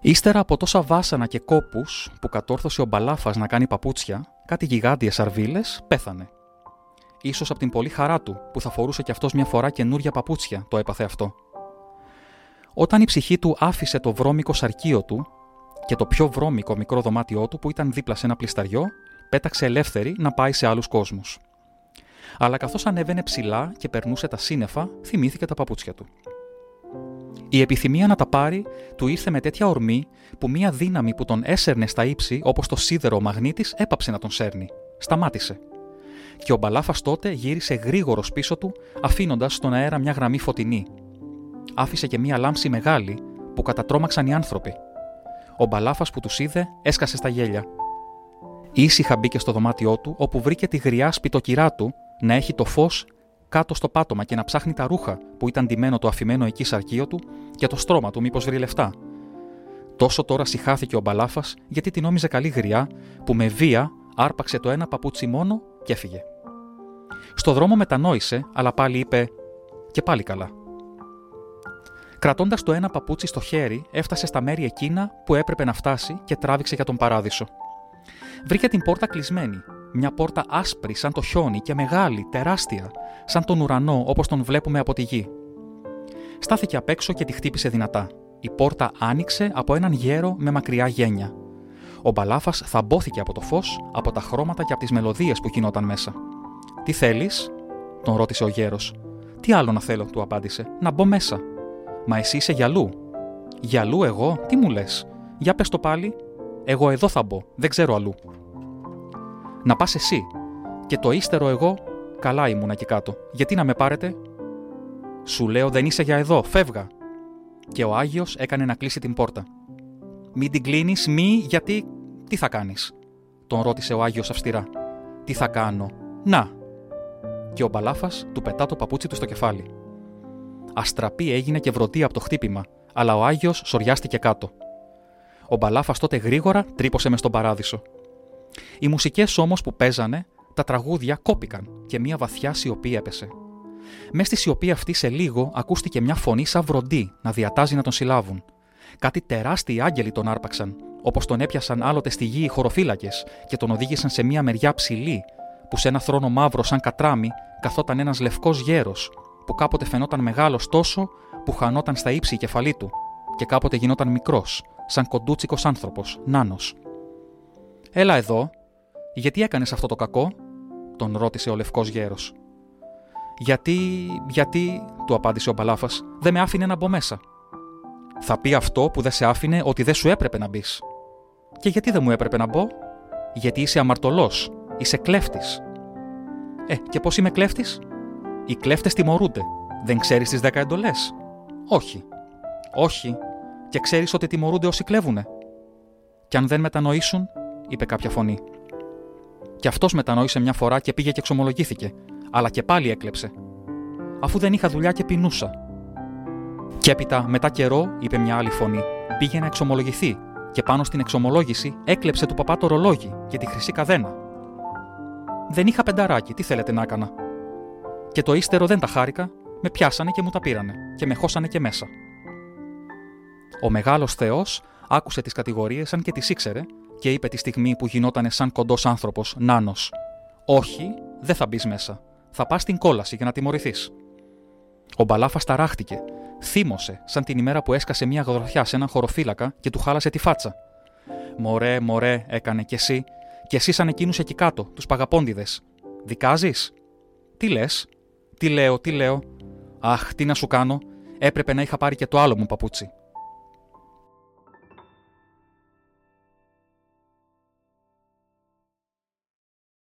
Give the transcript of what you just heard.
Ύστερα από τόσα βάσανα και κόπους που κατόρθωσε ο Μπαλάφας να κάνει παπούτσια, κάτι γιγάντιες αρβίλες, πέθανε. σω από την πολύ χαρά του που θα φορούσε κι αυτός μια φορά καινούρια παπούτσια, το έπαθε αυτό. Όταν η ψυχή του άφησε το βρώμικο σαρκείο του και το πιο βρώμικο μικρό δωμάτιό του που ήταν δίπλα σε ένα πλισταριό, πέταξε ελεύθερη να πάει σε άλλους κόσμους. Αλλά καθώς ανέβαινε ψηλά και περνούσε τα σύννεφα, θυμήθηκε τα παπούτσια του. Η επιθυμία να τα πάρει του ήρθε με τέτοια ορμή που μία δύναμη που τον έσερνε στα ύψη όπως το σίδερο ο μαγνήτης έπαψε να τον σέρνει. Σταμάτησε. Και ο μπαλάφας τότε γύρισε γρήγορος πίσω του, αφήνοντας στον αέρα μια γραμμή φωτεινή. Άφησε και μία λάμψη μεγάλη που κατατρώμαξαν οι άνθρωποι. Ο μπαλάφας που τους είδε έσκασε στα γέλια. Ήσυχα μπήκε στο δωμάτιό του, όπου βρήκε τη γριά σπιτοκυρά του να έχει το φως κάτω στο πάτωμα και να ψάχνει τα ρούχα που ήταν ντυμένο το αφημένο εκεί σαρκείο του και το στρώμα του, μήπως βρει λεφτά. Τόσο τώρα συχάθηκε ο μπαλάφας γιατί την νόμιζε καλή γριά που με βία άρπαξε το ένα παπούτσι μόνο και έφυγε. Στο δρόμο μετανόησε, αλλά πάλι είπε: Και πάλι καλά. Κρατώντας το ένα παπούτσι στο χέρι, έφτασε στα μέρη εκείνα που έπρεπε να φτάσει και τράβηξε για τον παράδεισο. Βρήκε την πόρτα κλεισμένη μια πόρτα άσπρη σαν το χιόνι και μεγάλη, τεράστια, σαν τον ουρανό όπως τον βλέπουμε από τη γη. Στάθηκε απ' έξω και τη χτύπησε δυνατά. Η πόρτα άνοιξε από έναν γέρο με μακριά γένια. Ο μπαλάφας θαμπόθηκε από το φως, από τα χρώματα και από τις μελωδίες που γινόταν μέσα. Τι θέλεις, τον ρώτησε ο γέρος. Τι άλλο να θέλω, του απάντησε. Να μπω μέσα. Μα εσύ είσαι γυαλού. Γυαλού εγώ, τι μου λες; Για πες το πάλι. Εγώ εδώ θα μπω, δεν ξέρω αλλού να πας εσύ. Και το ύστερο εγώ, καλά ήμουνα εκεί κάτω. Γιατί να με πάρετε; Σου λέω δεν είσαι για εδώ, φεύγα. Και ο Άγιος έκανε να κλείσει την πόρτα. Μην την κλείνεις, μη, γιατί. Τι θα κάνεις, τον ρώτησε ο Άγιος αυστηρά. Τι θα κάνω, Να. Και ο μπαλάφας του πετά το παπούτσι του στο κεφάλι. Αστραπή έγινε και βρωτή από το χτύπημα, αλλά ο Άγιος σοριάστηκε κάτω. Ο μπαλάφας τότε γρήγορα τρύπωσε μες στον παράδεισο. Οι μουσικές όμως που παίζανε, τα τραγούδια κόπηκαν και μια βαθιά σιωπή έπεσε. Μες στη σιωπή αυτή σε λίγο ακούστηκε μια φωνή σαν βροντί να διατάζει να τον συλλάβουν. Κάτι τεράστιοι άγγελοι τον άρπαξαν, όπως τον έπιασαν άλλοτε στη γη οι χωροφύλακες και τον οδήγησαν σε μια μεριά ψηλή, που σε ένα θρόνο μαύρο σαν κατράμι καθόταν ένας λευκός γέρος, που κάποτε φαινόταν μεγάλος τόσο που χανόταν στα ύψη η κεφαλή του, και κάποτε γινόταν μικρός, σαν κοντούτσικος άνθρωπος, νάνος. Έλα εδώ, γιατί έκανες αυτό το κακό, τον ρώτησε ο λευκός γέρος. Γιατί, γιατί, του απάντησε ο Μπαλάφας, δεν με άφηνε να μπω μέσα. Θα πει αυτό που δεν σε άφηνε ότι δεν σου έπρεπε να μπεις. Και γιατί δεν μου έπρεπε να μπω, Γιατί είσαι αμαρτωλός, είσαι κλέφτης. Ε, και πώς είμαι κλέφτης; Οι κλέφτες τιμωρούνται. Δεν ξέρεις τις δέκα εντολές; Όχι. Όχι. Και ξέρεις ότι τιμωρούνται όσοι κλέβουνε. Και αν δεν μετανοήσουν, είπε κάποια φωνή. Και αυτός μετανόησε μια φορά και πήγε και εξομολογήθηκε, αλλά και πάλι έκλεψε. Αφού δεν είχα δουλειά και πεινούσα. Και έπειτα, μετά καιρό, είπε μια άλλη φωνή, πήγε να εξομολογηθεί και πάνω στην εξομολόγηση έκλεψε του παπά το ρολόγι και τη χρυσή καδένα. Δεν είχα πενταράκι, τι θέλετε να έκανα. Και το ύστερο δεν τα χάρηκα, με πιάσανε και μου τα πήρανε και με χώσανε και μέσα. Ο μεγάλος Θεός άκουσε τις κατηγορίες σαν και τις ήξερε και είπε τη στιγμή που γινόταν σαν κοντός άνθρωπος, νάνος: Όχι, δεν θα μπεις μέσα. Θα πας στην κόλαση για να τιμωρηθείς. Ο Μπαλάφας ταράχτηκε. Θύμωσε, σαν την ημέρα που έσκασε μια γροθιά σε έναν χωροφύλακα και του χάλασε τη φάτσα. Μωρέ, μωρέ, έκανε κι εσύ, κι εσύ σαν εκείνους εκεί κάτω, τους παγαπώντιδε. Δικάζεις; Τι λες, τι λέω, τι λέω; Αχ, τι να σου κάνω, έπρεπε να είχα πάρει και το άλλο μου παπούτσι.